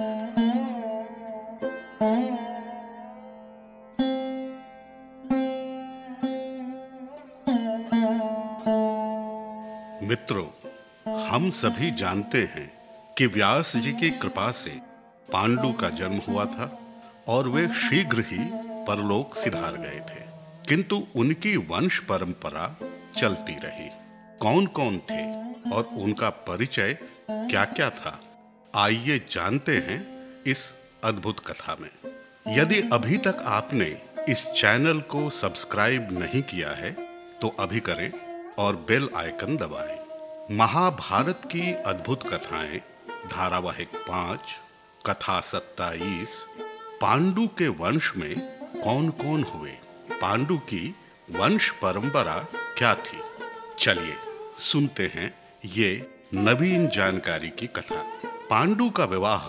मित्रों, हम सभी जानते हैं कि व्यास जी की कृपा से पांडु का जन्म हुआ था और वे शीघ्र ही परलोक सिधार गए थे। किंतु उनकी वंश परंपरा चलती रही। कौन-कौन थे और उनका परिचय क्या-क्या था? आइए जानते हैं इस अद्भुत कथा में। यदि अभी तक आपने इस चैनल को सब्सक्राइब नहीं किया है तो अभी करें और बेल आइकन दबाएँ। महाभारत की अद्भुत कथाएँ, धारावाहिक पाँच, कथा सत्ताईस, पांडु के वंश में कौन-कौन हुए? पांडु की वंश परंपरा क्या थी? चलिए सुनते हैं ये नवीन जानकारी की कथा। पांडु का विवाह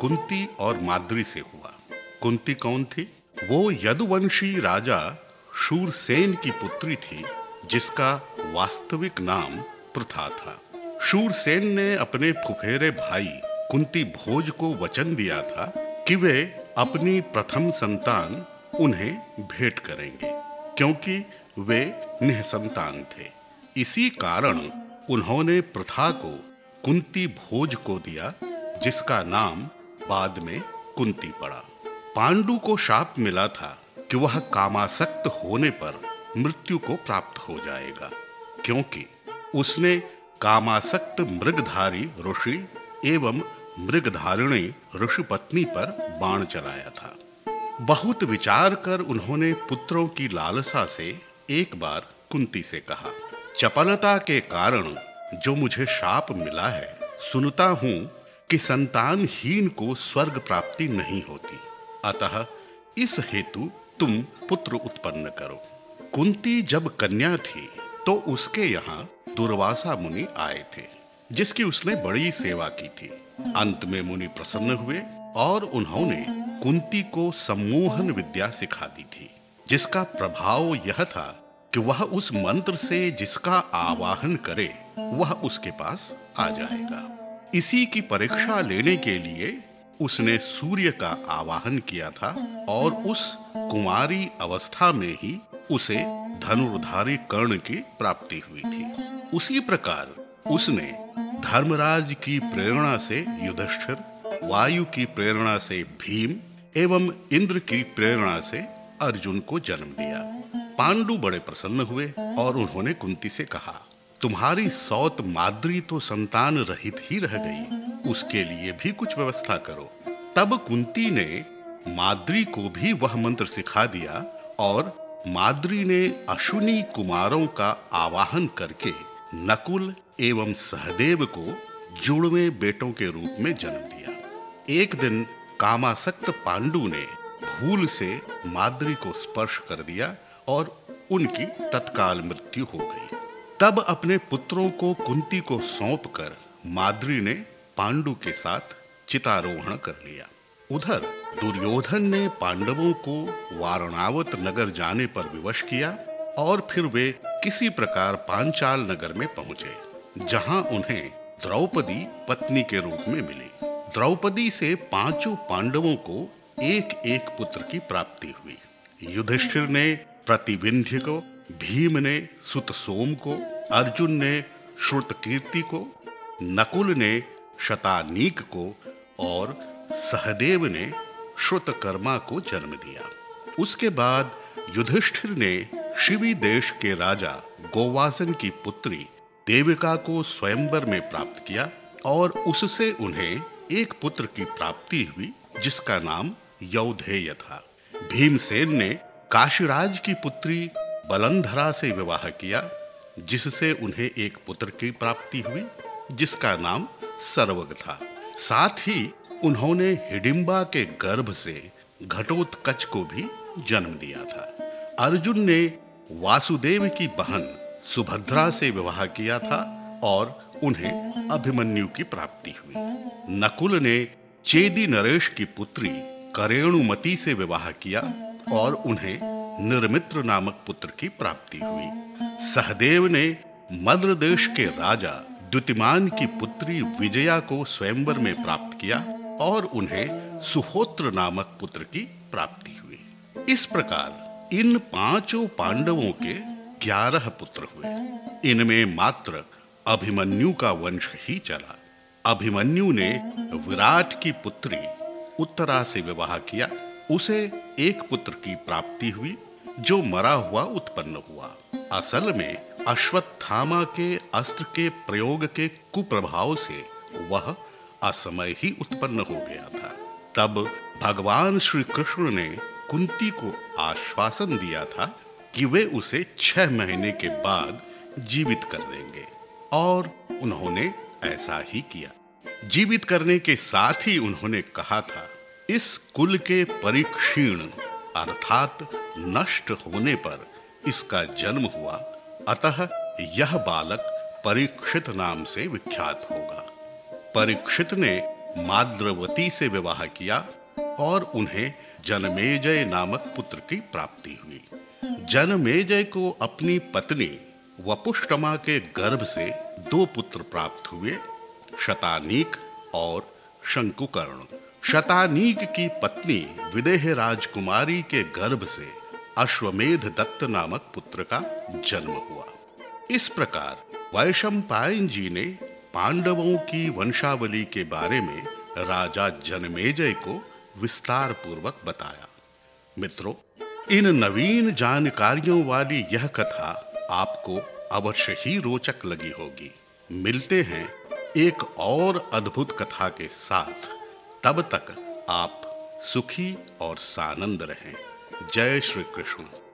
कुंती और माद्री से हुआ। कुंती कौन थी? वो यदुवंशी राजा शूरसेन की पुत्री थी, जिसका वास्तविक नाम प्रथा था। शूरसेन ने अपने फुफेरे भाई कुंती भोज को वचन दिया था कि वे अपनी प्रथम संतान उन्हें भेंट करेंगे, क्योंकि वे निसंतान थे। इसी कारण उन्होंने प्रथा को कुंती भोज को दिया, जिसका नाम बाद में कुंती पड़ा। पांडु को शाप मिला था कि वह कामासक्त होने पर मृत्यु को प्राप्त हो जाएगा, क्योंकि उसने कामासक्त मृगधारी ऋषि एवं मृगधारिणी ऋषि पत्नी पर बाण चलाया था। बहुत विचार कर उन्होंने पुत्रों की लालसा से एक बार कुंती से कहा, चपलता के कारण जो मुझे शाप मिला है, सुनता हूँ कि संतानहीन को स्वर्ग प्राप्ति नहीं होती। अतः इस हेतु तुम पुत्र उत्पन्न करो। कुंती जब कन्या थी तो उसके यहाँ दुर्वासा मुनि आए थे, जिसकी उसने बड़ी सेवा की थी। अंत में मुनि प्रसन्न हुए और उन्होंने कुंती को सम्मोहन विद्या सिखा दी थी, जिसका प्रभाव यह था कि वह उस मंत्र से जिसका आवाहन करे वह उसके पास आ जाएगा। इसी की परीक्षा लेने के लिए उसने सूर्य का आवाहन किया था और उस कुमारी अवस्था में ही उसे धनुर्धारी कर्ण की प्राप्ति हुई थी। उसी प्रकार उसने धर्मराज की प्रेरणा से युधिष्ठिर, वायु की प्रेरणा से भीम एवं इंद्र की प्रेरणा से अर्जुन को जन्म दिया। पांडु बड़े प्रसन्न हुए और उन्होंने कुंती से कहा तुम्हारी सौत माद्री तो संतान रहित ही रह गई। उसके लिए भी कुछ व्यवस्था करो। तब कुंती ने माद्री को भी वह मंत्र सिखा दिया और माद्री ने अश्विनी कुमारों का आवाहन करके नकुल एवं सहदेव को जुड़वे बेटों के रूप में जन्म दिया। एक दिन कामासक्त पांडु ने भूल से माद्री को स्पर्श कर दिया और उनकी तत्काल मृत्यु हो गई। तब अपने पुत्रों को कुंती को सौंपकर माद्री ने पांडु के साथ चितारोहण कर लिया। उधर दुर्योधन ने पांडवों को वारणावत नगर जाने पर विवश किया और फिर वे किसी प्रकार पांचाल नगर में पहुँचे, जहाँ उन्हें द्रौपदी पत्नी के रूप में मिली। द्रौपदी से पाँचों पांडवों को एक एक पुत्र की प्राप्ति हुई। युधिष्ठिर ने प्रतिविंध्य को भीम ने सुत सोम को, अर्जुन ने श्रुत कीर्ति को, नकुल ने शतानीक को और सहदेव ने श्रुतकर्मा को जन्म दिया। उसके बाद युधिष्ठिर ने शिवी देश के राजा गोवासन की पुत्री देविका को स्वयंवर में प्राप्त किया और उससे उन्हें एक पुत्र की प्राप्ति हुई, जिसका नाम यौधेय था। भीमसेन ने काशीराज की पुत्री बलंधरा से विवाह किया, जिससे उन्हें एक पुत्र की प्राप्ति हुई, जिसका नाम सर्वग था। साथ ही उन्होंने हिडिंबा के गर्भ से घटोत्कच को भी जन्म दिया था। अर्जुन ने वासुदेव की बहन सुभद्रा से विवाह किया था और उन्हें अभिमन्यु की प्राप्ति हुई। नकुल ने चेदी नरेश की पुत्री करेणुमती से विवाह किया और उन्हें निर्मित्र नामक पुत्र की प्राप्ति हुई। सहदेव ने मद्र देश के राजा द्युतिमान की पुत्री विजया को स्वयंवर में प्राप्त किया और उन्हें सुहोत्र नामक पुत्र की प्राप्ति हुई। इस प्रकार इन पाँचों पांडवों के ग्यारह पुत्र हुए। इनमें मात्र अभिमन्यु का वंश ही चला। अभिमन्यु ने विराट की पुत्री उत्तरा से विवाह किया। उसे एक पुत्र की प्राप्ति हुई, जो मरा हुआ उत्पन्न हुआ। असल में अश्वत्थामा के अस्त्र के प्रयोग के कुप्रभाव से वह असमय ही उत्पन्न हो गया था। तब भगवान श्री कृष्ण ने कुंती को आश्वासन दिया था कि वे उसे छह महीने के बाद जीवित कर देंगे, और उन्होंने ऐसा ही किया। जीवित करने के साथ ही उन्होंने कहा था इस कुल के परिक्षीण, अर्थात नष्ट होने पर इसका जन्म हुआ। अतः यह बालक परीक्षित नाम से विख्यात होगा। परीक्षित ने माद्रवती से विवाह किया और उन्हें जनमेजय नामक पुत्र की प्राप्ति हुई। जनमेजय को अपनी पत्नी वपुष्टमा के गर्भ से दो पुत्र प्राप्त हुए, शतानीक और शंकुकर्ण। शतानीक की पत्नी विदेह राजकुमारी के गर्भ से अश्वमेध दत्त नामक पुत्र का जन्म हुआ। इस प्रकार वैशंपायन जी ने पांडवों की वंशावली के बारे में राजा जनमेजय को विस्तार पूर्वक बताया। मित्रों, इन नवीन जानकारियों वाली यह कथा आपको अवश्य ही रोचक लगी होगी। मिलते हैं एक और अद्भुत कथा के साथ। तब तक आप सुखी और सानंद रहें। जय श्री कृष्ण।